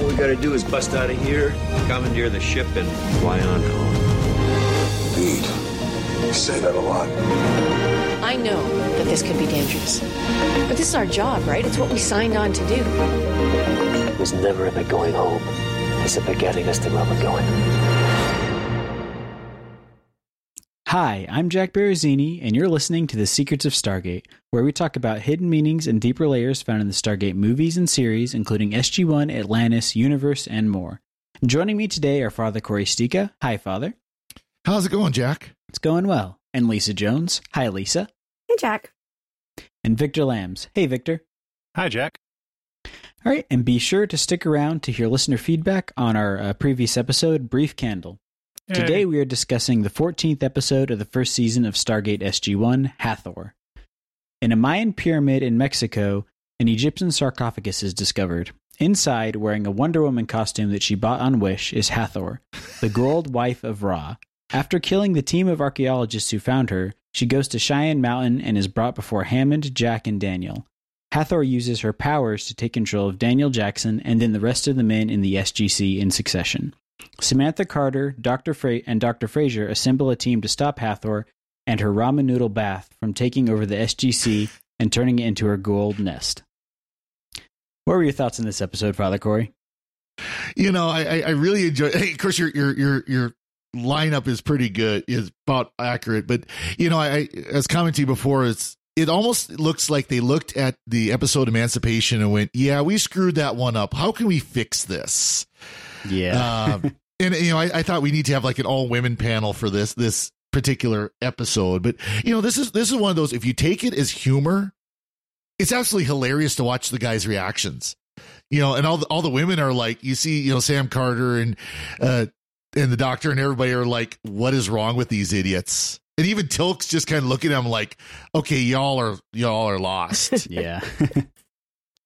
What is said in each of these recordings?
All we gotta do is bust out of here, commandeer the ship, and fly on home. Indeed. You say that a lot. I know that this could be dangerous. But this is our job, right? It's what we signed on to do. It was never about going home. It's about getting us to where we're going. Hi, I'm Jack Barazzini, and you're listening to The Secrets of Stargate, where we talk about hidden meanings and deeper layers found in the Stargate movies and series, including SG1, Atlantis, Universe, and more. Joining me today are Father Corey Stika. Hi, Father. How's it going, Jack? It's going well. And Lisa Jones. Hi, Lisa. Hey, Jack. And Victor Lambs. Hey, Victor. Hi, Jack. All right, and be sure to stick around to hear listener feedback on our uh, previous episode, Brief Candle. Today we are discussing the 14th episode of the first season of Stargate SG-1, Hathor. In a Mayan pyramid in Mexico, an Egyptian sarcophagus is discovered. Inside, wearing a Wonder Woman costume that she bought on Wish, is Hathor, the Goa'uld wife of Ra. After killing the team of archaeologists who found her, she goes to Cheyenne Mountain and is brought before Hammond, Jack, and Daniel. Hathor uses her powers to take control of Daniel Jackson and then the rest of the men in the SGC in succession. Samantha Carter, Dr. Fra- and Dr. Fraiser assemble a team to stop Hathor and her ramen noodle bath from taking over the SGC and turning it into her Goa'uld nest. What were your thoughts on this episode, Father Corey? You know, I, I really enjoy. Hey, of course, your your your your lineup is pretty good, is about accurate. But you know, I as commented before, it's it almost looks like they looked at the episode Emancipation and went, "Yeah, we screwed that one up. How can we fix this?" Yeah. Um, and you know, I, I thought we need to have like an all women panel for this this particular episode. But you know, this is this is one of those. If you take it as humor, it's absolutely hilarious to watch the guys' reactions. You know, and all the, all the women are like, you see, you know, Sam Carter and uh and the doctor and everybody are like, what is wrong with these idiots? And even Teal'c's just kind of looking at him like, okay, y'all are y'all are lost. yeah.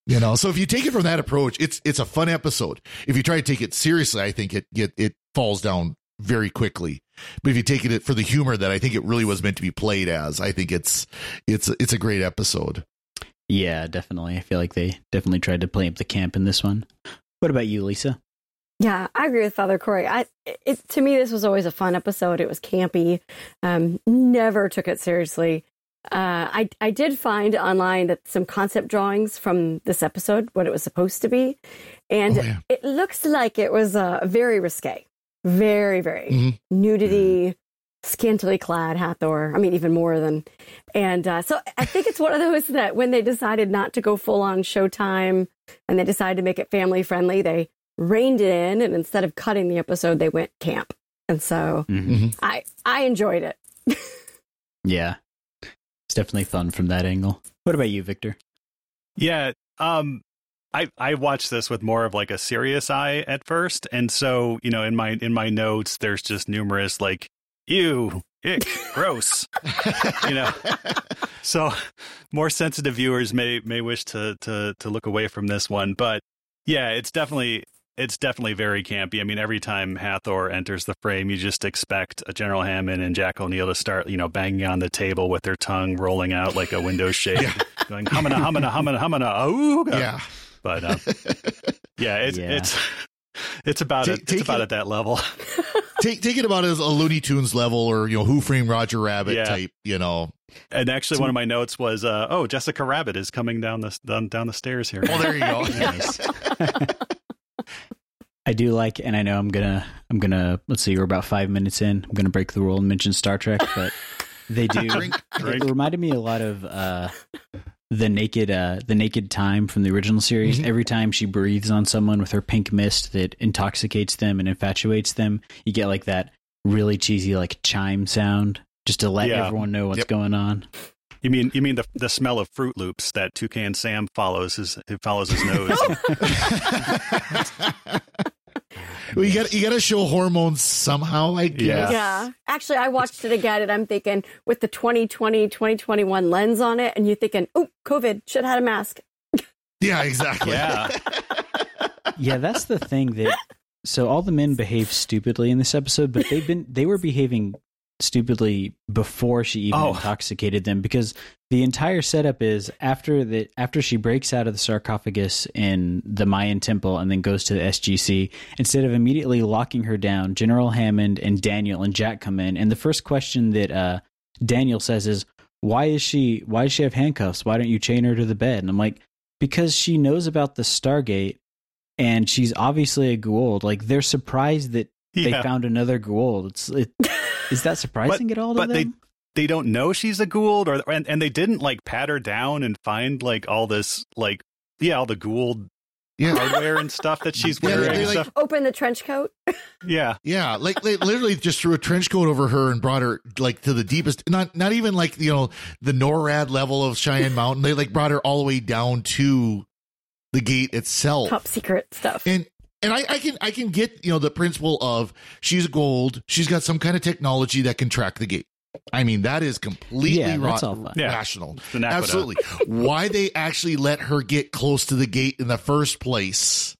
You know, so if you take it from that approach, it's it's a fun episode. If you try to take it seriously, I think it it, it falls down very quickly. But if you take it for the humor that I think it really was meant to be played as, I think it's it's it's a great episode. Yeah, definitely. I feel like they definitely tried to play up the camp in this one. What about you, Lisa? Yeah, I agree with Father Corey. I, it, to me, this was always a fun episode. It was campy. Um, never took it seriously. Uh, I I did find online that some concept drawings from this episode, what it was supposed to be, and Oh, yeah. it looks like it was uh, very risque, very very Mhm. nudity, scantily clad Hathor. I mean, even more than. And uh, so I think it's one of those that when they decided not to go full on Showtime and they decided to make it family friendly, they reined it in, and instead of cutting the episode, they went camp. And so Mhm. I I enjoyed it. Yeah. It's definitely fun from that angle. What about you, Victor? Yeah, um I I watched this with more of like a serious eye at first, and so, you know, in my in my notes there's just numerous like ew, ick, gross. you know. So more sensitive viewers may may wish to to to look away from this one, but yeah, it's definitely it's definitely very campy. I mean, every time Hathor enters the frame, you just expect General Hammond and Jack O'Neill to start, you know, banging on the table with their tongue rolling out like a window shade, going humana, humana, humana, humana, ooga. Yeah. But um, yeah, it's Yeah. it's it's about Take- it. It's about it- at that level. take take it about as a Looney Tunes level or you know Who Framed Roger Rabbit Yeah. type. You know, And actually, one of my notes was, uh, "Oh, Jessica Rabbit is coming down the down, down the stairs here." well there you go. I do like, and I know I'm gonna, I'm gonna. Let's see, we're about five minutes in. I'm gonna break the rule and mention Star Trek, but they do. Drink, It reminded me a lot of uh, the naked, uh, the naked time from the original series. Mm-hmm. Every time she breathes on someone with her pink mist that intoxicates them and infatuates them, you get like that really cheesy like chime sound just to let Yeah. everyone know what's Yep. going on. You mean you mean the the smell of Froot Loops that Toucan Sam follows his it follows his nose. Well, you got you got to show hormones somehow. I guess. Yeah. Actually, I watched it again and I'm thinking with the 2020, 2021 lens on it, and you're thinking, oh, COVID, should have had a mask. Yeah, exactly. Yeah. yeah, that's the thing that. So all the men behave stupidly in this episode, but they've been they were behaving stupidly before she even Oh. intoxicated them because the entire setup is after the after she breaks out of the sarcophagus in the Mayan temple and then goes to the SGC instead of immediately locking her down General Hammond and Daniel and Jack come in and the first question that uh Daniel says is why is she why does she have handcuffs? Why don't you chain her to the bed? And I'm like because she knows about the Stargate and she's obviously a Goa'uld like they're surprised that they found another Goa'uld it's it is that surprising at all to but they them? they don't know she's a Goa'uld, or and, and they didn't like pat her down and find like all this like yeah all the Goa'uld Yeah. hardware and stuff that she's Yeah, wearing. they, and like- stuff. Open the trench coat. Yeah, Yeah, like they literally just threw a trench coat over her and brought her like to the deepest. Not not even like you know the NORAD level of Cheyenne Mountain. They like brought her all the way down to the gate itself. Top secret stuff. And and I, I can I can get you know the principle of she's Goa'uld. She's got some kind of technology that can track the gate. I mean that is completely Yeah, ra- that's all fine. Yeah. rational. Absolutely. Why they actually let her get close to the gate in the first place?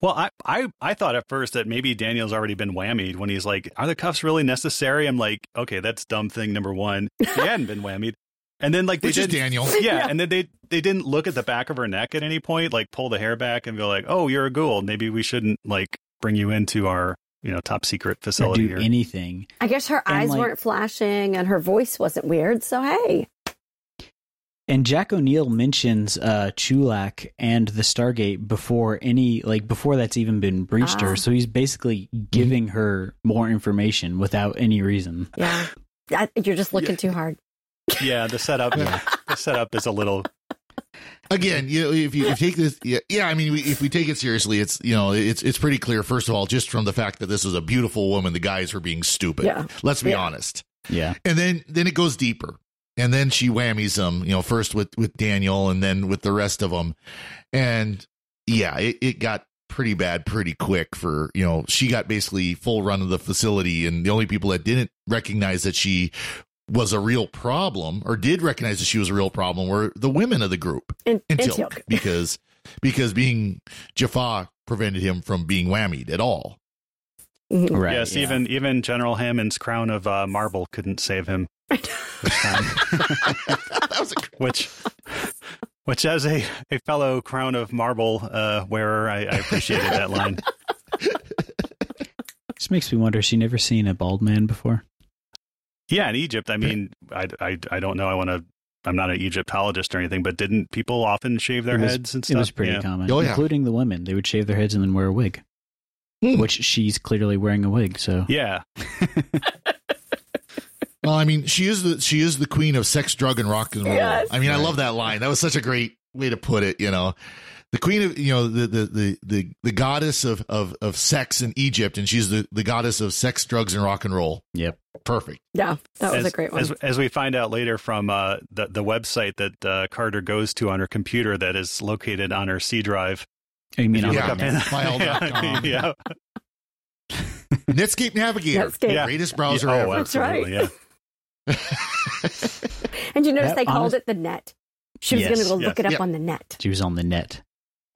Well, I, I I thought at first that maybe Daniel's already been whammied when he's like, "Are the cuffs really necessary?" I'm like, "Okay, that's dumb thing number one." He hadn't been whammied, and then like they Which is did, Daniel. yeah, Yeah. and then they they didn't look at the back of her neck at any point, like pull the hair back and go like, "Oh, you're a Goa'uld. Maybe we shouldn't like bring you into our you know top secret or facility do here." anything I guess her And, eyes like- weren't flashing and her voice wasn't weird. So, hey. And Jack O'Neill mentions uh, Chulak and the Stargate before any like before that's even been breached Ah. her. So he's basically giving her more information without any reason. Yeah. I, you're just looking too hard. Yeah, the setup the setup is a little again, you know, if you, if you take this, yeah, yeah, I mean, we, if we take it seriously, it's you know, it's it's pretty clear. First of all, just from the fact that this is a beautiful woman, the guys were being stupid. Yeah. Let's be Yeah. honest. Yeah. And then then it goes deeper, and then she whammies them. You know, first with with Daniel, and then with the rest of them, and yeah, it, it got pretty bad pretty quick for you know she got basically full run of the facility and the only people that didn't recognize that she was a real problem or did recognize that she was a real problem were the women of the group In, and Antioch. Teal'c because because being Jaffa prevented him from being whammied at all. Mhm. Yes, yeah. even even General Hammond's crown of uh, marble couldn't save him this that was a, which which as a, a fellow crown of marble uh, wearer I, I appreciated that line This makes me wonder. She never seen a bald man before. Yeah in egypt i mean i, I, I don't know i want to i'm not an egyptologist or anything but didn't people often shave their was, heads and stuff? It stuff was pretty Yeah. common, Oh, yeah. including the women. They would shave their heads and then wear a wig, Hmm. which she's clearly wearing a wig. So yeah well, I mean, she is the she is the queen of sex, drug, and rock and roll. Yes. I mean, I love that line. That was such a great way to put it. You know, the queen of you know the the the the, the goddess of, of of sex in Egypt, and she's the the goddess of sex, drugs, and rock and roll. yep. Perfect. Yeah, that was as, a great one. As, as we find out later from uh, the the website that uh, Carter goes to on her computer that is located on her C drive. I mean, If on you the Yeah. look up. File.com. yeah, yeah, Netscape Navigator, Netscape. yeah. greatest browser Yeah, ever. Oh, That's right. absolutely, yeah. and you notice That they called honest- it the net. She was Yes. going to go Yes. look it up Yeah. on the net. She was on the net.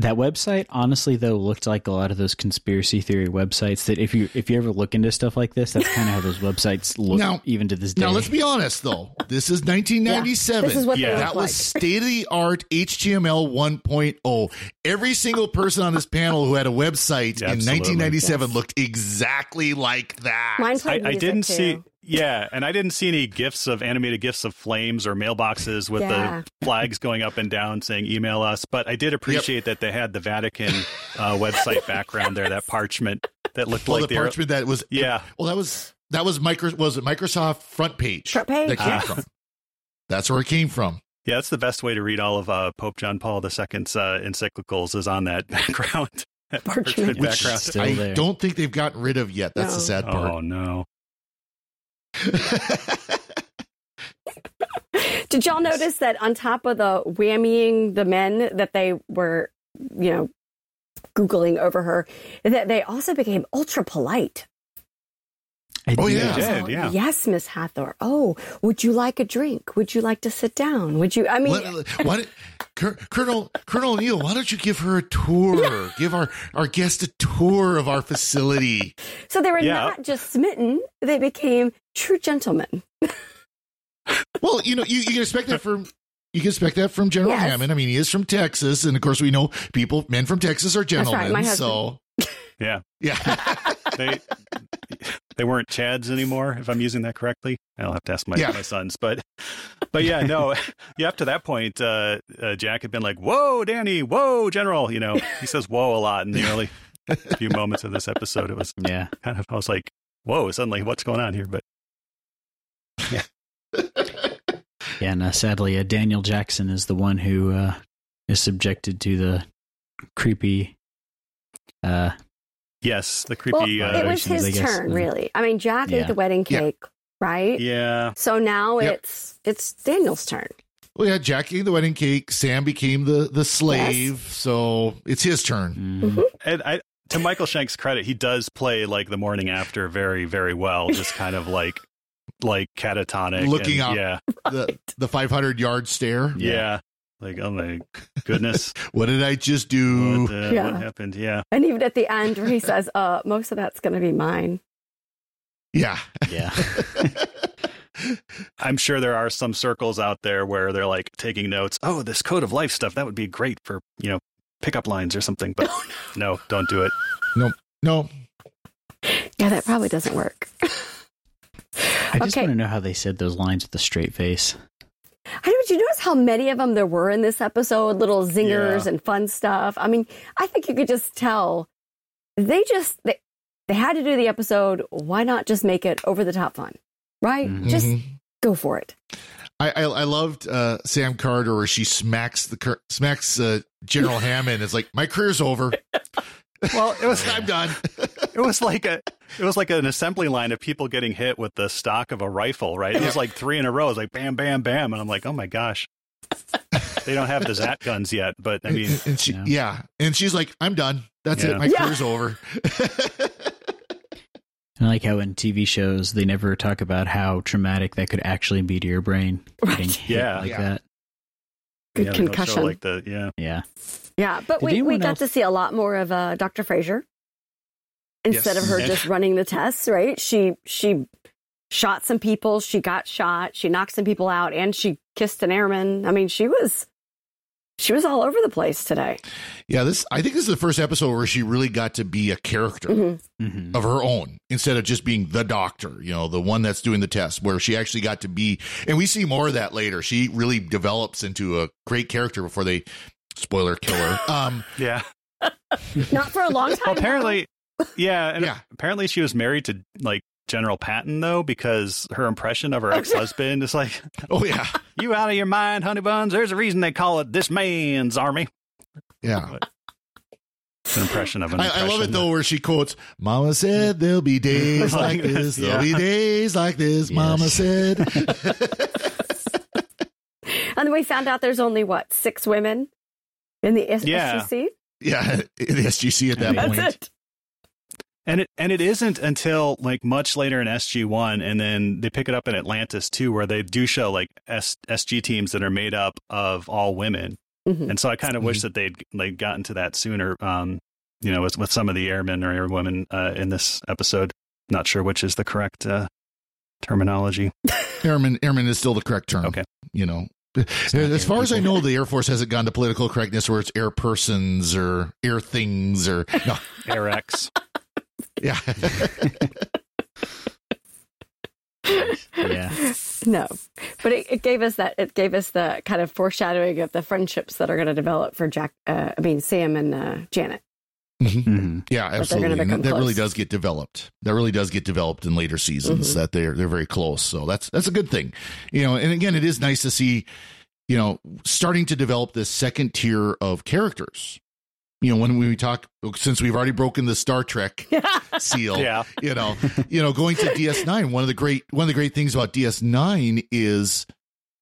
That website, honestly, though, looked like a lot of those conspiracy theory websites. That if you if you ever look into stuff like this, that's kind of how those websites look, Now- even to this day. Now let's be honest, though. This is 1997. This is what Yeah. they look That was like. state of the art HTML 1.0. Every single person on this panel who had a website in Absolutely. 1997 looked exactly like that. Mine I, played I didn't too. see. Yeah, and I didn't see any gifs of animated gifs of flames or mailboxes with Yeah. the flags going up and down saying "email us." But I did appreciate that they had the Vatican uh, website background there, that parchment that looked well, like the they parchment that was Yeah. Well, that was that was micro was it Microsoft front page Front page, that came yes. from. That's where it came from. Yeah, that's the best way to read all of uh, Pope John Paul II's uh, encyclicals is on that background. that Parchment. Which background. Still I there. don't think they've gotten rid of yet. That's No. the sad part. Oh no! Did y'all notice that on top of the whammying the men that they were, you know, googling over her. That they also became ultra polite. Oh yeah, did, yeah. Yes, Miss Hathor. Oh, would you like a drink? Would you like to sit down? Would you? I mean, Let- why don't- Col- Colonel Colonel Neil, why don't you give her a tour? Give our our guest a tour of our facility. so they were Yeah. not just smitten; they became true gentlemen. Well, you know, you, you can expect that from you can expect that from General Yes. Hammond. I mean, he is from Texas, and of course, we know people, men from Texas are right, gentlemen. my so Yeah. yeah, They they weren't Chads anymore, if I'm using that correctly. I'll have to ask my, Yeah. my sons. But but yeah, no. Yeah, up to that point, uh, uh, Jack had been like, "Whoa, Danny! Whoa, General!" You know, he says "whoa" a lot in the early few moments of this episode. It was Yeah. kind of I was like, "Whoa!" Suddenly, what's going on here? But Yeah, and uh, sadly, uh, Daniel Jackson is the one who uh, is subjected to the creepy. Uh, yes, the Well, creepy. it uh, was generations, I his guess. turn, Uh, really. I mean, Jack yeah. ate the wedding Yeah. cake, right? yeah, So now Yep. it's it's Daniel's turn. well, yeah. Jackie the wedding cake. Sam became the the slave, so it's his turn. mm, and I. To Michael Shanks' credit, he does play like the morning after very, very well. Just kind of like, like catatonic, Looking and, up. Yeah, The the five hundred yard stare. yeah, Like, oh my goodness, What did I just do? what, uh, Yeah. what happened? Yeah, And even at the end where he says, uh, most of that's going to be mine. Yeah. Yeah. I'm sure there are some circles out there where they're like taking notes. Oh, this code of life stuff that would be great for you know pickup lines or something. But no, don't do it. Nope. No. Yeah, that probably doesn't work. I just Okay. want to know how they said those lines with a straight face. I know. did you notice how many of them there were in this episode? Little zingers Yeah. and fun stuff. I mean, I think you could just tell they just they, they had to do the episode. Why not just make it over the top fun? Right? Mhm. Just Mhm. go for it. I, I I loved uh, Sam Carter where she smacks the cur- smacks uh, General Hammond. It's like my career's over. Well, it was I'm done. it was like a it was like an assembly line of people getting hit with the stock of a rifle. Right? It was like three in a row. It was like bam, bam, bam, and I'm like, oh my gosh. They don't have the Zat guns yet, but I mean, and she Yeah. yeah. and she's like, I'm done. That's Yeah. it. My Yeah. career's over. I like how in TV shows they never talk about how traumatic that could actually be to your brain. Getting hit Yeah. like Yeah. that. Good yeah, they don't show, concussion. like the yeah. Yeah. Yeah, but Did we, we anyone got to see a lot more of uh, Dr. Fraiser instead Yes. of her And- just running the tests. Right? She she shot some people. She got shot. She knocked some people out, and she kissed an airman. I mean, she was she was all over the place today. yeah, this I think this is the first episode where she really got to be a character Mhm. hmm of her own instead of just being the doctor, you know, the one that's doing the test, where she actually got to be and we see more of that later. She really develops into a great character before they spoiler killer. Um Yeah. Not for a long time. Well, apparently, yeah, and Yeah. apparently she was married to like General Patton though, because her impression of her oh, ex husband is like, oh yeah. "You out of your mind, honey buns." There's a reason they call it this man's army. Yeah. It's an impression of an. I, I love it though, where she quotes, "Mama said there'll be days like this. There'll be days like this." Mama said. and then we found out there's only what six women in the S- Yeah. SGC. yeah, in the SGC at that That's point. It. And it and it isn't until like much later in SG one, and then they pick it up in Atlantis too, where they do show like S, SG teams that are made up of all women. Mhm. And so I kind of wish that they'd like gotten to that sooner. Um, you know, with, with some of the airmen or airwomen uh, in this episode. Not sure which is the correct uh, terminology. Airman, airman is still the correct term. Okay. you know. not As far air as I know, the Air Force hasn't gone to political correctness where it's air persons or air things or no, AirX. Yeah. Yeah. No, but it, it gave us that. It gave us the kind of foreshadowing of the friendships that are going to develop for Jack. Uh, I mean, Sam and uh, Janet. hmm Yeah, absolutely. gonna that really does get developed. That really does get developed in later seasons. Mhm. That they're they're very close. So that's that's a good thing. You know, and again, it is nice to see, you know, starting to develop this second tier of characters. You know, when we talk since we've already broken the Star Trek seal, Yeah. you know, you know, going to DS9, one of the great one of the great things about DS9 is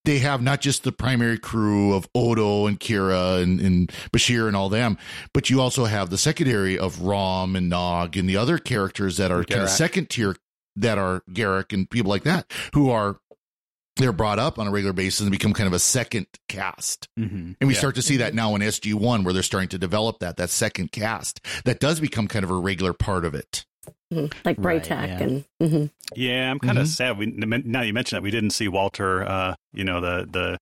they have not just the primary crew of Odo and Kira and, and Bashir and all them, but you also have the secondary of Rom and Nog and the other characters that are kind of second tier that are Garak and people like that who are they're brought up on a regular basis and become kind of a second cast. Mm-hmm. And we Yeah. start to see that now in SG1 where they're starting to develop that, that second cast that does become kind of a regular part of it. Mhm. like Right, yeah. and mhm. Yeah, I'm kind of Mhm. sad. We now you mentioned that we didn't see Walter. Uh, you know the the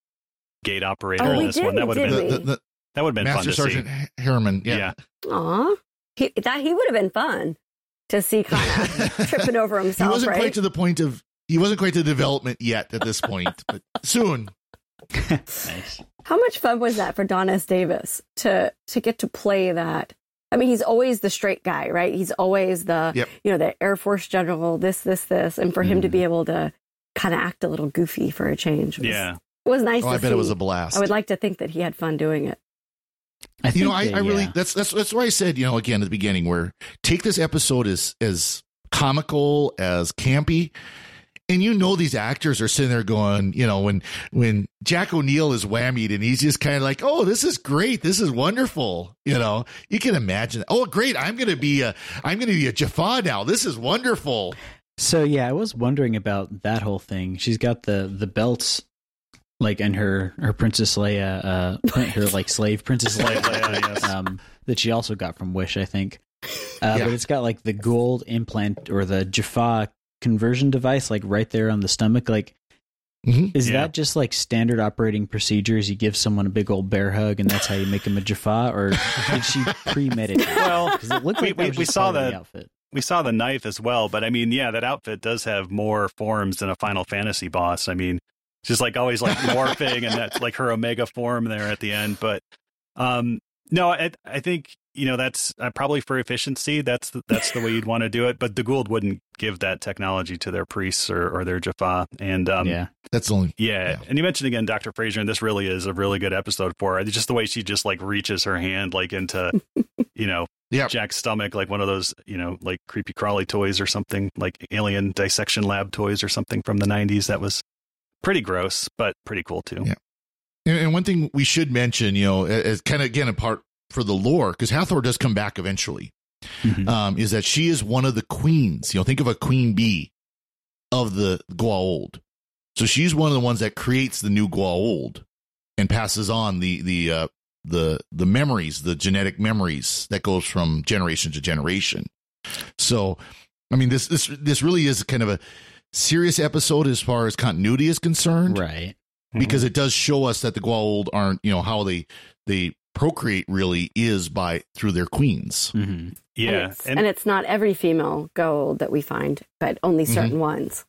gate operator Oh, in we this one. That didn't, would have been? The, the, the that would have been fun Master to Sergeant see. Harriman. Yeah. Yeah. Aw. He, that he would have been fun to see kind of tripping over himself. He wasn't right? quite to the point of, he wasn't quite to development yet at this point, but soon. nice. How much fun was that for Don S. Davis to to get to play that? I mean, he's always the straight guy, right? He's always the Yep. you know the Air Force general, this, this, this, and for him to be able to kind of act a little goofy for a change, was, Yeah. it was nice. Oh, to I bet it was a blast. I would like to think that he had fun doing it. I think you know, I, they, I really uh, that's that's that's why I said you know again at the beginning where take this episode as as comical as campy, and you know these actors are sitting there going you know when when Jack O'Neill is whammied and he's just kind of like oh this is great this is wonderful you know you can imagine oh great I'm gonna be a I'm gonna be a Jaffa now this is wonderful So yeah, I was wondering about that whole thing. She's got the the belts, like, and her her Princess Leia, uh, her like slave Princess Leia, Leia, yes. um, that she also got from Wish, I think. Uh, Yeah. But it's got like the gold implant or the Jaffa conversion device, like right there on the stomach. Like, Mhm. is Yeah. that just like standard operating procedures? You give someone a big old bear hug, and that's how you make them a Jaffa, or did she premeditate? Well, because it looked we- like that we- we saw part the that- outfit. We saw the knife as well, but I mean, yeah, that outfit does have more forms than a Final Fantasy boss. I mean, just like always like morphing and that's like her Omega form there at the end. But um no, I, I think you know that's uh, probably for efficiency. That's the, that's the way you'd want to do it. But the Goa'uld wouldn't give that technology to their priests or, or their Jaffa. And um, yeah, that's the only yeah. Yeah. And you mentioned again Dr. Fraiser, and this really is a really good episode for her. Just the way she just like reaches her hand like into, you know, Yep. Jack's stomach, like one of those, you know, like creepy crawly toys or something, like alien dissection lab toys or something from the 90s. That was pretty gross, but pretty cool too. Yeah. And, and one thing we should mention, you know, as kind of again a part for the lore, because Hathor does come back eventually, Mhm. um, is that she is one of the queens. You know, think of a queen bee of the Goa'uld. So she's one of the ones that creates the new Goa'uld and passes on the the uh, the the memories, the genetic memories that goes from generation to generation. So, I mean, this this this really is kind of a serious episode as far as continuity is concerned right. because it does show us that the Goa'uld aren't, you know, how they they procreate really is by through their queens. hmm and Yeah. it's, and, it's not every female Goa'uld that we find, but Mm-hmm. only certain ones.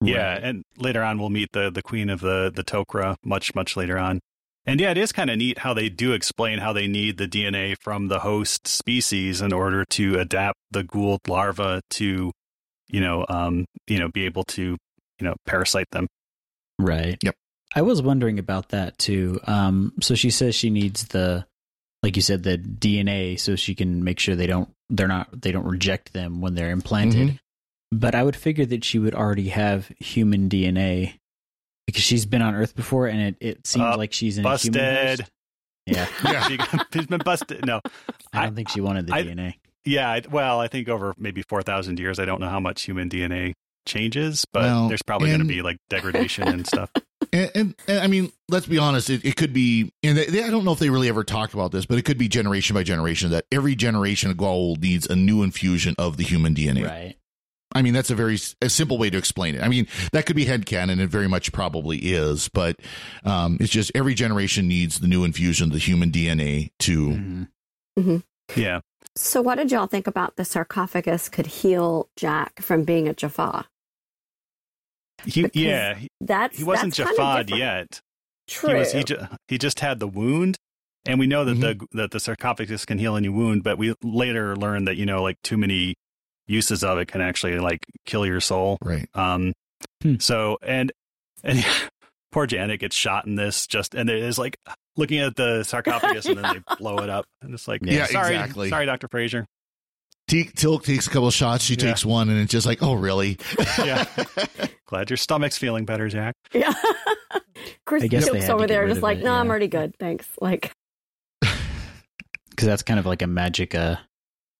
Yeah, Right. and later on we'll meet the the queen of the the Tok'ra much much later on. And yeah, it is kind of neat how they do explain how they need the DNA from the host species in order to adapt the Goa'uld larva to, you know, um, you know, be able to, you know, parasite them. Right. Yep. I was wondering about that too. Um, so she says she needs the, like you said, the DNA so she can make sure they don't, they're not, they don't reject them when they're implanted. Mhm. But I would figure that she would already have human DNA because she's been on Earth before, and it, it seems Uh, like she's in a human. Busted. host. Yeah, Yeah. She got- She's been busted. No, I don't think she wanted the I- DNA. yeah. Well, I think over maybe four thousand years, I don't know how much human DNA changes, but Well, there's probably going to be like degradation and stuff. And, and, and I mean, let's be honest, it, it could be, and they, they- I don't know if they really ever talked about this, but it could be generation by generation that every generation of Goa'uld needs a new infusion of the human DNA. Right. I mean, that's a very s- a simple way to explain it. I mean, that could be headcanon, and it very much probably is, but um, it's just every generation needs the new infusion of the human DNA to. Mhm. Yeah. So, what did y'all think about the sarcophagus could heal Jack from being a Jaffa? He, yeah. That's he wasn't that's Jafad yet. True. He was he, ju- he just had the wound, and we know that the that the sarcophagus can heal any wound. But we later learned that you know like too many uses of it can actually like kill your soul. Right. Um. Hmm. So and and poor Janet gets shot in this just and it is like looking at the sarcophagus and then they blow it up and it's like Yeah, sorry exactly. sorry Doctor Fraiser T- Teal'c takes a couple of shots, she Yeah. takes one, and it's just like, oh, really? yeah glad your stomach's feeling better Jack Yeah. Chris I guess they Chip's had to over there just of like, it, no, I'm already good. Thanks. Like, because that's kind of like a magic, uh,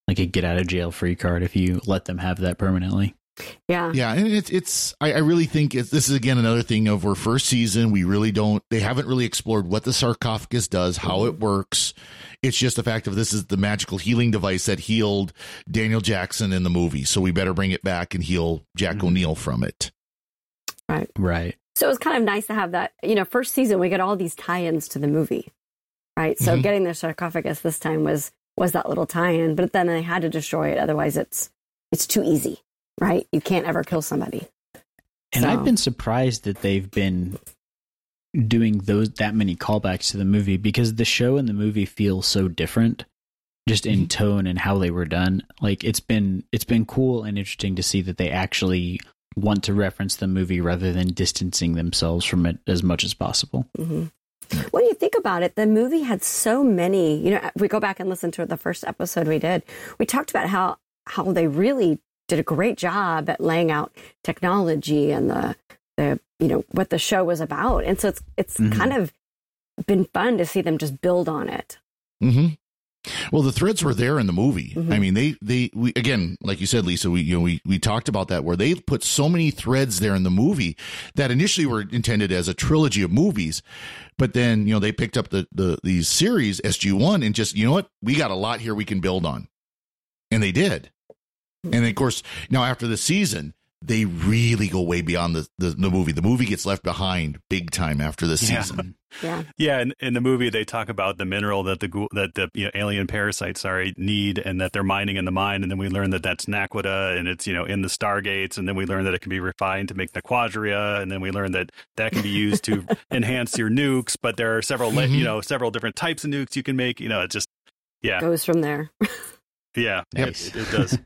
like a get out of jail free card if you let them have that permanently. Yeah. Yeah, and it's it's. I, I really think it's, this is again another thing of our first season. We really don't. They haven't really explored what the sarcophagus does, how it works. It's just the fact of this is the magical healing device that healed Daniel Jackson in the movie. So we better bring it back and heal Jack O'Neill from it. Right. Right. So it was kind of nice to have that. You know, first season we get all these tie-ins to the movie, right? So Mhm. getting the sarcophagus this time was was that little tie-in, but then they had to destroy it. Otherwise, it's it's too easy, right? You can't ever kill somebody. And So- I've been surprised that they've been doing those that many callbacks to the movie because the show and the movie feel so different just in tone and how they were done. Like it's been it's been cool and interesting to see that they actually want to reference the movie rather than distancing themselves from it as much as possible. hmm When you think about it, the movie had so many. You know, we go back and listen to the first episode we did. We talked about how how they really did a great job at laying out technology and the the you know what the show was about, and so it's it's Mhm. kind of been fun to see them just build on it. hmm Well, the threads were there in the movie. Mhm. I mean, they they we again, like you said, Lisa, we you know we we talked about that where they put so many threads there in the movie that initially were intended as a trilogy of movies, but then you know they picked up the the these series SG One and just you know what we got a lot here we can build on, and they did. And of course, now after the season, they really go way beyond the, the, the movie. The movie gets left behind big time after the Yeah. season. Yeah. Yeah, in, in the movie they talk about the mineral that the that the you know, alien parasites sorry need, and that they're mining in the mine, and then we learn that that's naquadah, and it's you know in the stargates, and then we learn that it can be refined to make naquadria, and then we learn that that can be used to enhance your nukes. But there are several la- Mhm. you know several different types of nukes you can make. You know, it just yeah Goes from there. yeah Nice. it, it does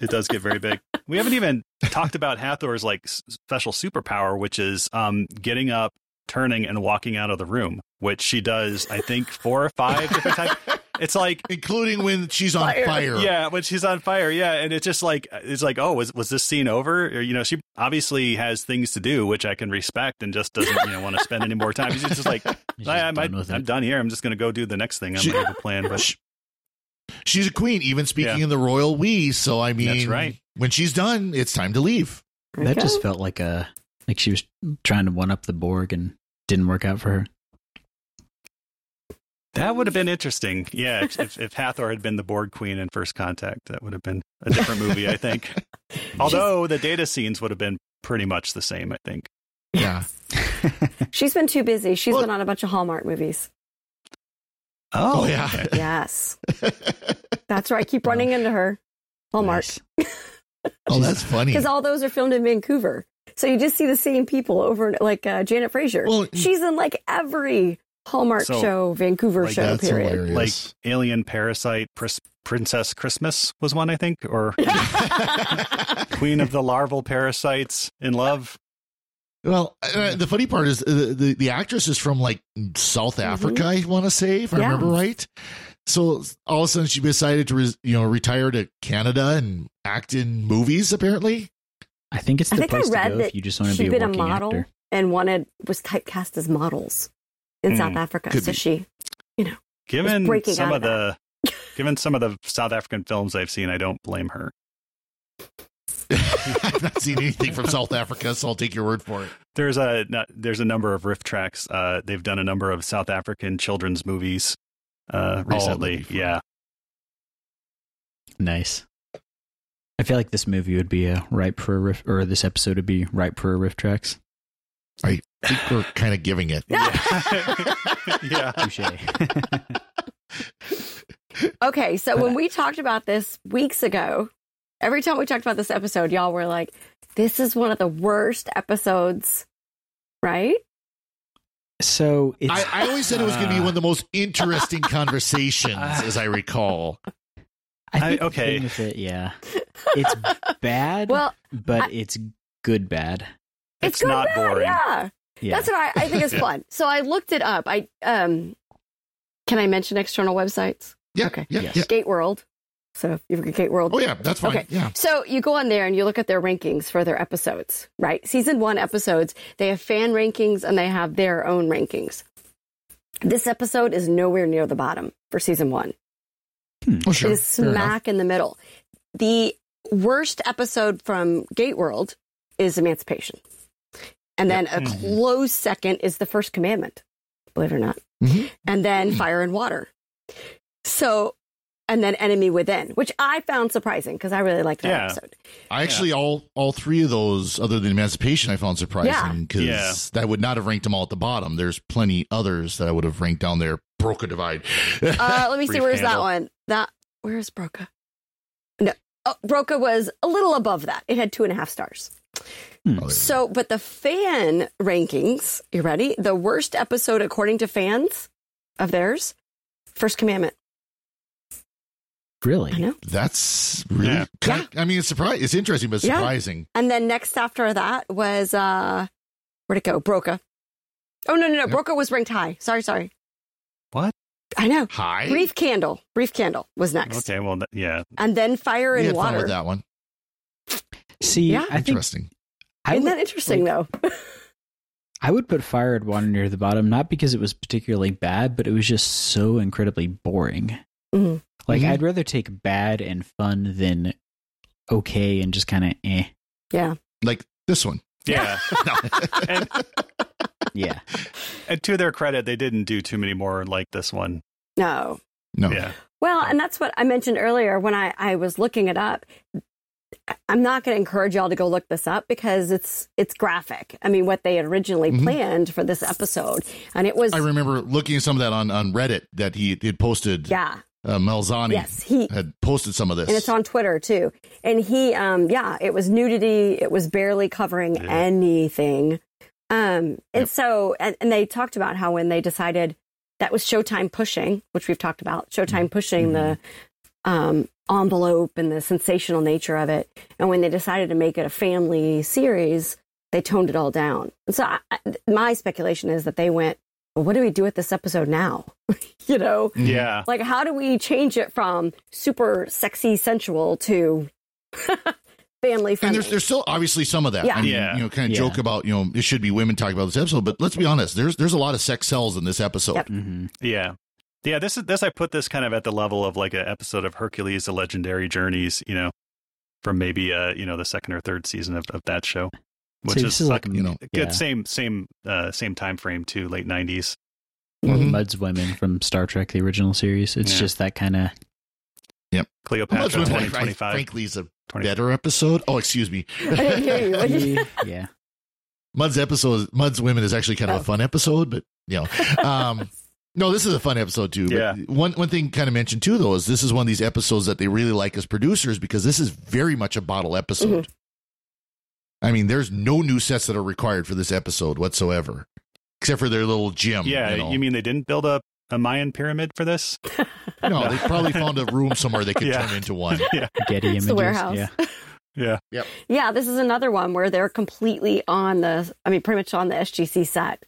it does get very big. We haven't even talked about Hathor's like special superpower, which is um getting up, turning, and walking out of the room, which she does I think four or five different times. It's like including when she's on Fire. fire. yeah, when she's on fire, yeah, and it's just like it's like, oh, was was this scene over? Or, you know, she obviously has things to do, which I can respect, and just doesn't you know want to spend any more time. She's just like, She's I, I'm, done with I'm done here. I'm just going to go do the next thing. I'm She- going to have to plan, but Sh- She's a queen, even speaking Yeah. in the royal we. So I mean, That's right. When she's done, it's time to leave. That just felt like a like she was trying to one up the Borg and didn't work out for her. That would have been interesting. Yeah, if, if, if Hathor had been the Borg Queen in First Contact, that would have been a different movie, I think. Although the data scenes would have been pretty much the same, I think. Yeah. She's been too busy. She's Well- been on a bunch of Hallmark movies. Oh, yeah. Yes. That's right. Keep running into her. Hallmark. Nice. oh, that's funny. Because all those are filmed in Vancouver. So you just see the same people over, like uh, Janet Fraiser. Well, She's in like every Hallmark So, show, Vancouver like, show, period. hilarious. Like Alien Parasite, Pris- Princess Christmas was one, I think, or Queen of the Larval Parasites in Love. Well, uh, the funny part is uh, the the actress is from like South Africa. I want to say, if I Mm-hmm. Remember right. So all of a sudden, she decided to res- you know retire to Canada and act in movies. Apparently, I think it's I the think I place to read go that if you just want to she'd be a been a model actor. and wanted was typecast as models in Hmm. South Africa. Could so be. she, you know, Given breaking some out of of the given some of the South African films I've seen, I don't blame her. I've not seen anything from South Africa, so I'll take your word for it. There's a there's a number of RiffTrax. Uh, they've done a number of South African children's movies uh, Oh, recently. that'd be fun. yeah, Nice. I feel like this movie would be uh, ripe for a riff, or this episode would be ripe for a RiffTrax. I think we're kind of giving it. yeah, yeah. Touche. Okay, so when we talked about this weeks ago, every time we talked about this episode, y'all were like, "This is one of the worst episodes," right? so it's I, I always said it was going to be one of the most interesting conversations, as I recall. I think I- okay. the thing with it, yeah, it's bad, Well, but I- it's good bad. it's, It's good not bad, boring. Yeah. Yeah, that's what I, I think is fun. So I looked it up. I um, can I mention external websites? Yeah, Okay. yeah, Yes. yeah. Gate World. So if you've got Gate World. Oh yeah, that's fine. Okay. Yeah. So you go on there and you look at their rankings for their episodes, right? Season one episodes, they have fan rankings and they have their own rankings. This episode is nowhere near the bottom for season one. Oh sure. It is smack in the middle. The worst episode from Gate World is Emancipation. And then a Mm-hmm. close second is the first commandment, believe it or not. Mhm. And then Fire and Water. So, and then Enemy Within, which I found surprising because I really liked that Yeah. episode. I actually all all three of those, other than Emancipation, I found surprising because Yeah. that would not have ranked them all at the bottom. There's plenty others that I would have ranked down there. Broca Divide. Uh, let me see, Brief where's that one? That, where's Broca? No, oh, Broca was a little above that. It had two and a half stars. Oh, So, but the fan rankings, you ready? The worst episode according to fans of theirs, First Commandment. Really? I know. That's really. Yeah. Kind I mean, it's surprising. It's interesting, but Yeah. surprising. And then next after that was uh where'd it go? Broca. Oh no no no! Yep. Broca was ranked high. Sorry sorry. What? I know. High. Brief Candle. Brief Candle was next, Okay, well, th- yeah. and then Fire we and had fun Water. with that one. See, Yeah. I Interesting. I Isn't would, that interesting though? I would put Fire and Water near the bottom, not because it was particularly bad, but it was just so incredibly boring. Mhm. Like, Mhm. I'd rather take bad and fun than okay and just kind of eh. Yeah. Like this one. Yeah. And, Yeah. and to their credit, they didn't do too many more like this one. No. no. Yeah. Well, and that's what I mentioned earlier when I, I was looking it up. I'm not going to encourage y'all to go look this up because it's it's graphic. I mean, what they had originally Mhm. planned for this episode, and it was I remember looking at some of that on, on Reddit that he had posted. yeah, Uh, Melzani yes, he had posted some of this. and it's on Twitter too. And he, um, yeah, it was nudity. It was barely covering Yeah. anything. Um, and Yep. so, and, and they talked about how when they decided that was Showtime pushing, which we've talked about, Showtime pushing the um, envelope and the sensational nature of it. And when they decided to make it a family series, they toned it all down. And so, I, I- my speculation is that they went, well, what do we do with this episode now? you know, Mhm. Yeah. like, how do we change it from super sexy, sensual to family And there's there's still obviously some of that. Yeah. I mean, Yeah. you know, kind of Yeah. joke about you know it should be women talking about this episode, but let's be honest. There's there's a lot of sex cells in this episode. Yep. hmm Yeah. Yeah, this is this I put this kind of at the level of like an episode of Hercules the Legendary Journeys, you know, from maybe uh, you know, the second or third season of, of that show. Which See, is, is like, you know, good yeah. same same uh same time frame too, late nineties. Or Mhm. Mudd's Women from Star Trek, the original series. It's Yeah. just that kind of. Yep, Cleopatra twenty twenty five. I- twenty five. frankly, is a 20. better episode. Oh, excuse me. I didn't hear you. What did you- yeah. Mudd's episode, Mudd's Women is actually kind of Oh. a fun episode, but you know, um, no, this is a fun episode too. But Yeah. One one thing kind of mentioned too, though, is this is one of these episodes that they really like as producers because this is very much a bottle episode. Mm-hmm. I mean, there's no new sets that are required for this episode whatsoever, except for their little gym. Yeah, you, know. you mean they didn't build a, a Mayan pyramid for this? no? They probably found a room somewhere they could Yeah. turn into one. Yeah, Getty It's images. the warehouse. Yeah. Yeah. Yeah, this is another one where they're completely on the, I mean, pretty much on the SGC set.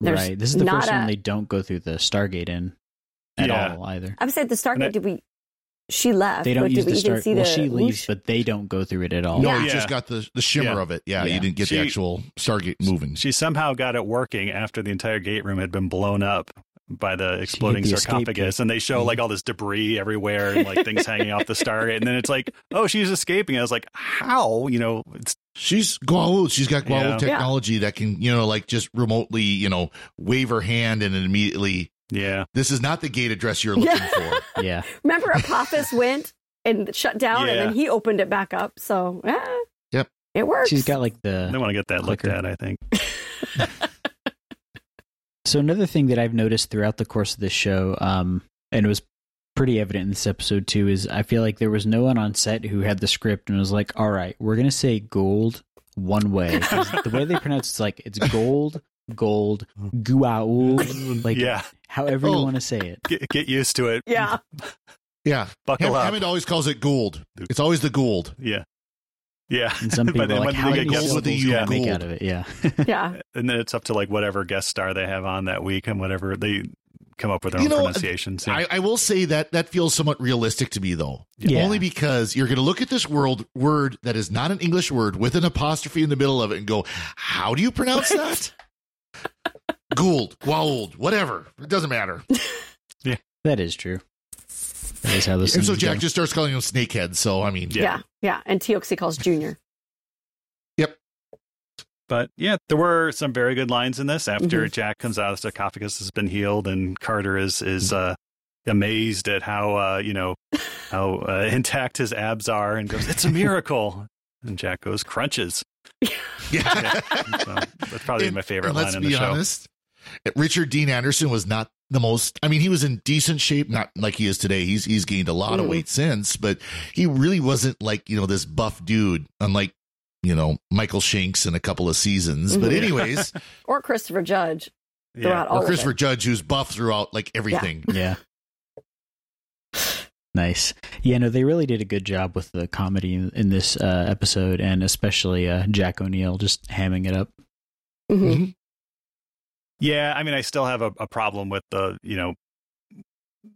There's Right. This is the not first a- one they don't go through the Stargate in at Yeah. all either. I would say the And I- Stargate, did we, she left. They don't but use the even see Well, the she leaves, but they don't go through it at all. No, Yeah. you just got the the shimmer Yeah. of it. Yeah, Yeah. you didn't get She- the actual Stargate moving. She somehow got it working after the entire gate room had been blown up by the exploding the sarcophagus, and they show like all this debris everywhere and like things hanging off the Stargate, and then it's like, oh, she's escaping. I was like, how? You know, it's She's Guawu. She's got Guawu Yeah. technology that can, you know, like just remotely, you know, wave her hand and it immediately. Yeah, This is not the gate address you're looking Yeah. for. Yeah. Remember Apophis went and shut down and then he opened it back up. So, yeah. Yep. It works. She's got like the. they want to get that looked at. I think. So another thing that I've noticed throughout the course of this show, um, and it was pretty evident in this episode too, is I feel like there was no one on set who had the script and was like, "All right, we're gonna say gold one way. the way they pronounce it's like it's gold, gold, guaul, like yeah, however you Oh. want to say it. get, get used to it. yeah. Yeah. buckle Ham- up. Hammond always calls it Gould. It's always the Gould. Yeah, yeah. And some people But are then like, "How they many get gold syllables with the can I U make out of it?" Yeah. Yeah. and then it's up to like whatever guest star they have on that week and whatever they come up with their You own know, pronunciations. Yeah. I, I will say that that feels somewhat realistic to me, though. Yeah. Only because you're going to look at this world word that is not an English word with an apostrophe in the middle of it and go, "How do you pronounce that?" Gould, Gould, whatever. It doesn't matter. Yeah, that is true. That is how those And so Jack go. just starts calling him Snakehead. So I mean, Yeah. yeah, And Teoxy calls Junior. yep. But yeah, there were some very good lines in this. After Mhm. Jack comes out, of the sarcophagus has been healed, and Carter is is uh, amazed at how uh, you know how uh, intact his abs are, and goes, "It's a miracle." and Jack goes, "Crunches." Yeah. So that's probably And- my favorite and line let's in be the show. honest. Richard Dean Anderson was not the most. I mean, he was in decent shape, not like he is today. He's he's gained a lot of Mm. weight since, but he really wasn't like you know this buff dude, unlike you know Michael Shanks in a couple of seasons. But Mhm. anyways, Or Christopher Judge Yeah. throughout all or of Christopher it. Judge, who's buff throughout like everything. Yeah. Nice. Yeah, no, they really did a good job with the comedy in, in this uh, episode, and especially uh, Jack O'Neill just hamming it up. Mhm. Yeah, I mean, I still have a, a problem with the you know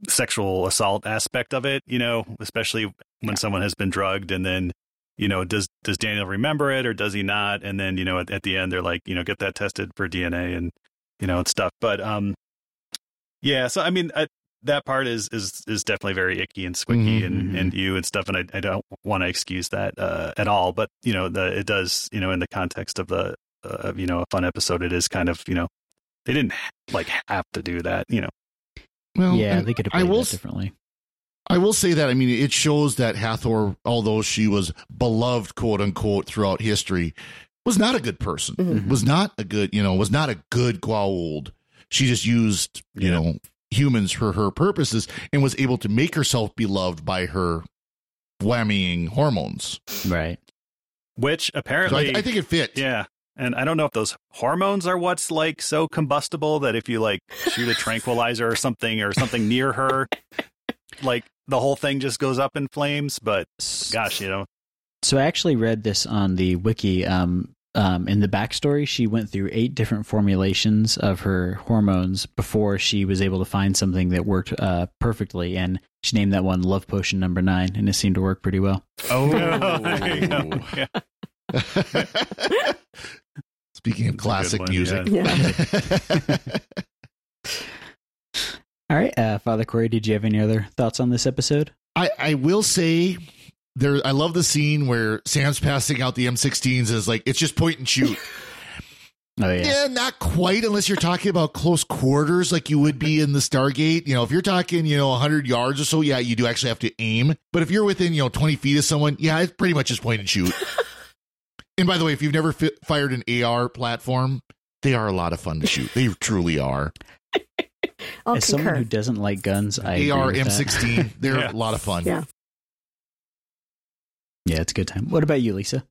sexual assault aspect of it. You know, especially when someone has been drugged, and then you know, does does Daniel remember it or does he not? And then you know, at, at the end, they're like, you know, get that tested for DNA and you know and stuff. But um, yeah. So I mean, I, that part is is is definitely very icky and squicky Mhm, and mhm. and you and stuff. And I, I don't want to excuse that uh, at all. But you know, the it does you know in the context of the uh, you know a fun episode, it is kind of you know they didn't like have to do that. You know. Well, yeah, they could have I played will that differently. I will say that I mean it shows that Hathor, although she was beloved, quote unquote, throughout history, was not a good person. Mhm. Was not a good, you know, was not a good Goa'uld. She just used, you Yeah. know, humans for her purposes and was able to make herself beloved by her whammying hormones. Right. Which So I, apparently, I think it fit. yeah. And I don't know if those hormones are what's like so combustible that if you like shoot a tranquilizer or something or something near her, like the whole thing just goes up in flames. But gosh, you know, So I actually read this on the wiki. Um, um, in the backstory, she went through eight different formulations of her hormones before she was able to find something that worked uh, perfectly, and she named that one "Love Potion Number Nine, and it seemed to work pretty well. oh, there yeah. Speaking of That's classic one, music. Yeah. All right, uh, Father Corey, did you have any other thoughts on this episode? I, I will say there I love the scene where Sam's passing out the M16s is like it's just point and shoot. Oh yeah, yeah. not quite unless you're talking about close quarters like you would be in the Stargate. You know, if you're talking, you know, 100 yards or so, yeah, you do actually have to aim. But if you're within, you know, 20 feet of someone, yeah, it's pretty much just point and shoot. And by the way, if you've never fi- fired an AR platform, they are a lot of fun to shoot. They truly are. I'll As someone who doesn't like guns, I AR with that. M16, they're Yeah. a lot of fun. Yeah. Yeah, it's a good time. What about you, Lisa?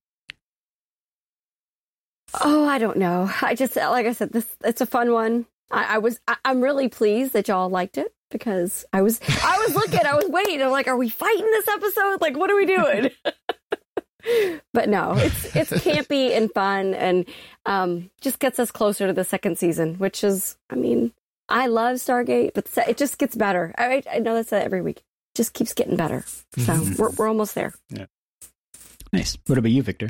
Oh, I don't know. I just like I said, this it's a fun one. I, I was I, I'm really pleased that y'all liked it because I was I was looking, I was waiting. I'm like, are we fighting this episode? Like, what are we doing? but no, it's it's campy and fun, and um, just gets us closer to the second season, which is, I mean, I love Stargate, but it just gets better. I I know that's every week. Just keeps getting better. So we're we're almost there. Nice. What about you, Victor?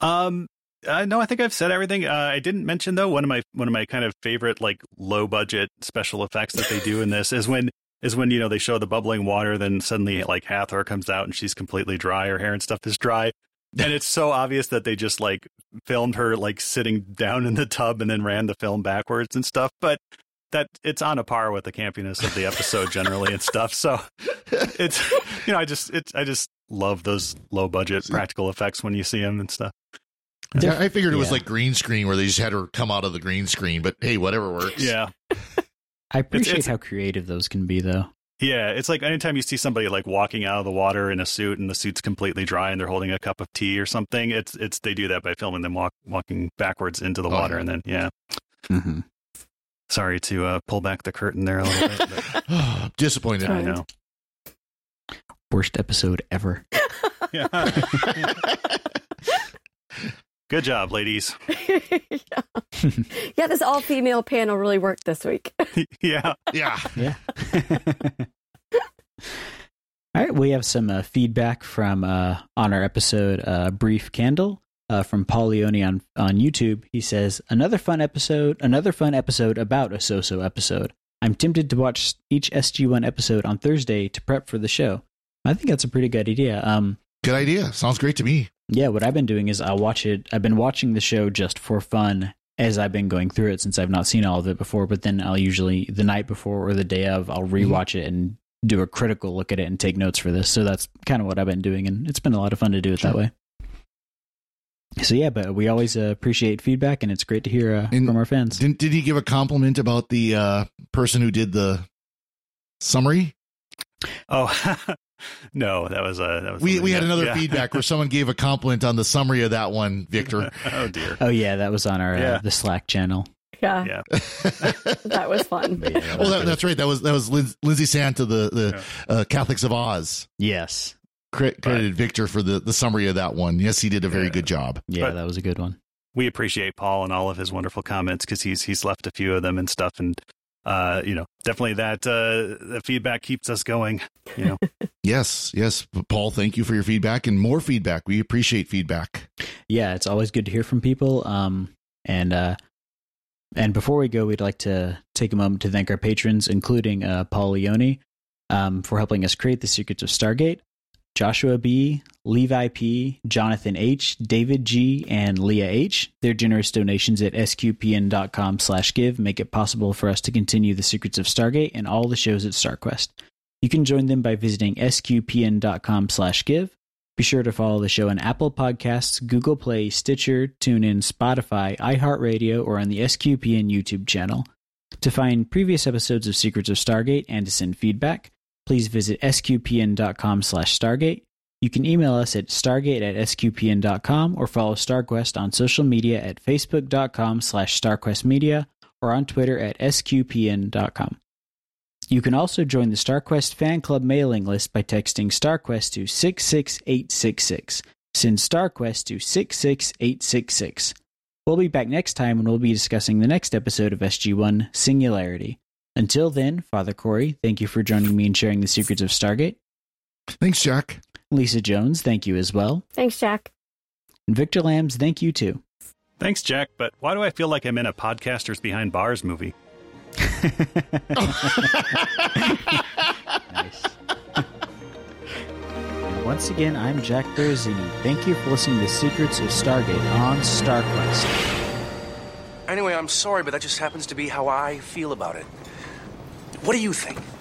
Um, uh, no, I think I've said everything. Uh, I didn't mention though one of my one of my kind of favorite like low budget special effects that they do in this is when is when you know they show the bubbling water, then suddenly like Hathor comes out and she's completely dry, her hair and stuff is dry, and it's so obvious that they just like filmed her like sitting down in the tub and then ran the film backwards and stuff, but. That it's on a par with the campiness of the episode generally and stuff. So it's you know I just it's I just love those low budget practical effects when you see them and stuff. Yeah, I figured it was Yeah. like green screen where they just had her come out of the green screen, but hey, whatever works. Yeah. I appreciate it's- how creative those can be, though. Yeah, it's like anytime you see somebody like walking out of the water in a suit and the suit's completely dry and they're holding a cup of tea or something. It's it's they do that by filming them walk walking backwards into the Oh, water yeah. and then yeah. Mm-hmm. Sorry to uh, pull back the curtain there a little bit. but Disappointed. I know. Worst episode ever. Yeah. Good job, ladies. yeah. yeah, this all female panel really worked this week. yeah. Yeah. Yeah. All right, we have some uh, feedback from uh, on our episode uh, "Brief Candle" uh, from Paul Leone on on YouTube. He says another fun episode, another fun episode about a so-so episode. I'm tempted to watch each SG1 episode on Thursday to prep for the show. I think that's a pretty good idea. Um, Good idea. Sounds great to me. Yeah, what I've been doing is I'll watch it. I've been watching the show just for fun as I've been going through it since I've not seen all of it before. But then I'll usually the night before or the day of I'll rewatch it and do a critical look at it and take notes for this. So that's kind of what I've been doing, and it's been a lot of fun to do it that way. So yeah, but we always uh, appreciate feedback, and it's great to hear uh, from our fans. Didn't did he give a compliment about the uh, person who did the summary? Oh, no, that was a. That was We we had that- another yeah. feedback where someone gave a compliment on the summary of that one, Victor. oh dear. Oh yeah, that was on our uh, the Slack channel. Yeah, Yeah. that was fun. Yeah, that Oh, was that, that's right. That was that was Lin- Lindsay Santa, the the uh, Catholics of Oz. yes, Cre- credited Victor for the the summary of that one. Yes, he did a very Yeah. good job. yeah, But- that was a good one. we appreciate Paul and all of his wonderful comments because he's he's left a few of them and stuff, and uh, you know, definitely that uh, the feedback keeps us going. You know, Yes, yes, Paul. Thank you for your feedback and more feedback. We appreciate feedback. yeah, it's always good to hear from people. Um, and uh, and before we go, we'd like to take a moment to thank our patrons, including uh, Paul Leone, um, for helping us create the Secrets of Stargate. Joshua B, Levi P, Jonathan H, David G, and Leah H. Their generous donations at sqpn.com slash give make it possible for us to continue the Secrets of Stargate and all the shows at StarQuest. You can join them by visiting sqpn.com slash give. Be sure to follow the show on Apple Podcasts, Google Play, Stitcher, TuneIn, Spotify, iHeartRadio, or on the SQPN YouTube channel. To find previous episodes of Secrets of Stargate and to send feedback, please visit sqpn.com slash stargate. You can email us at stargate at sqpn.com or follow StarQuest on social media at facebook.com slash starquestmedia or on Twitter at sqpn.com. You can also join the StarQuest fan club mailing list by texting StarQuest to 66866. Send StarQuest to 66866. We'll be back next time when we'll be discussing the next episode of SG1 Singularity. Until then, Father Corey, thank you for joining me and sharing the secrets of Stargate. Thanks, Jack. Lisa Jones, thank you as well. Thanks, Jack. And Victor Lambs, thank you too. thanks, Jack. But why do I feel like I'm in a podcasters behind bars movie? Nice. And Once again, I'm Jack Berrezzini. Thank you for listening to Secrets of Stargate on StarQuest. Anyway, I'm sorry, but that just happens to be how I feel about it. What do you think?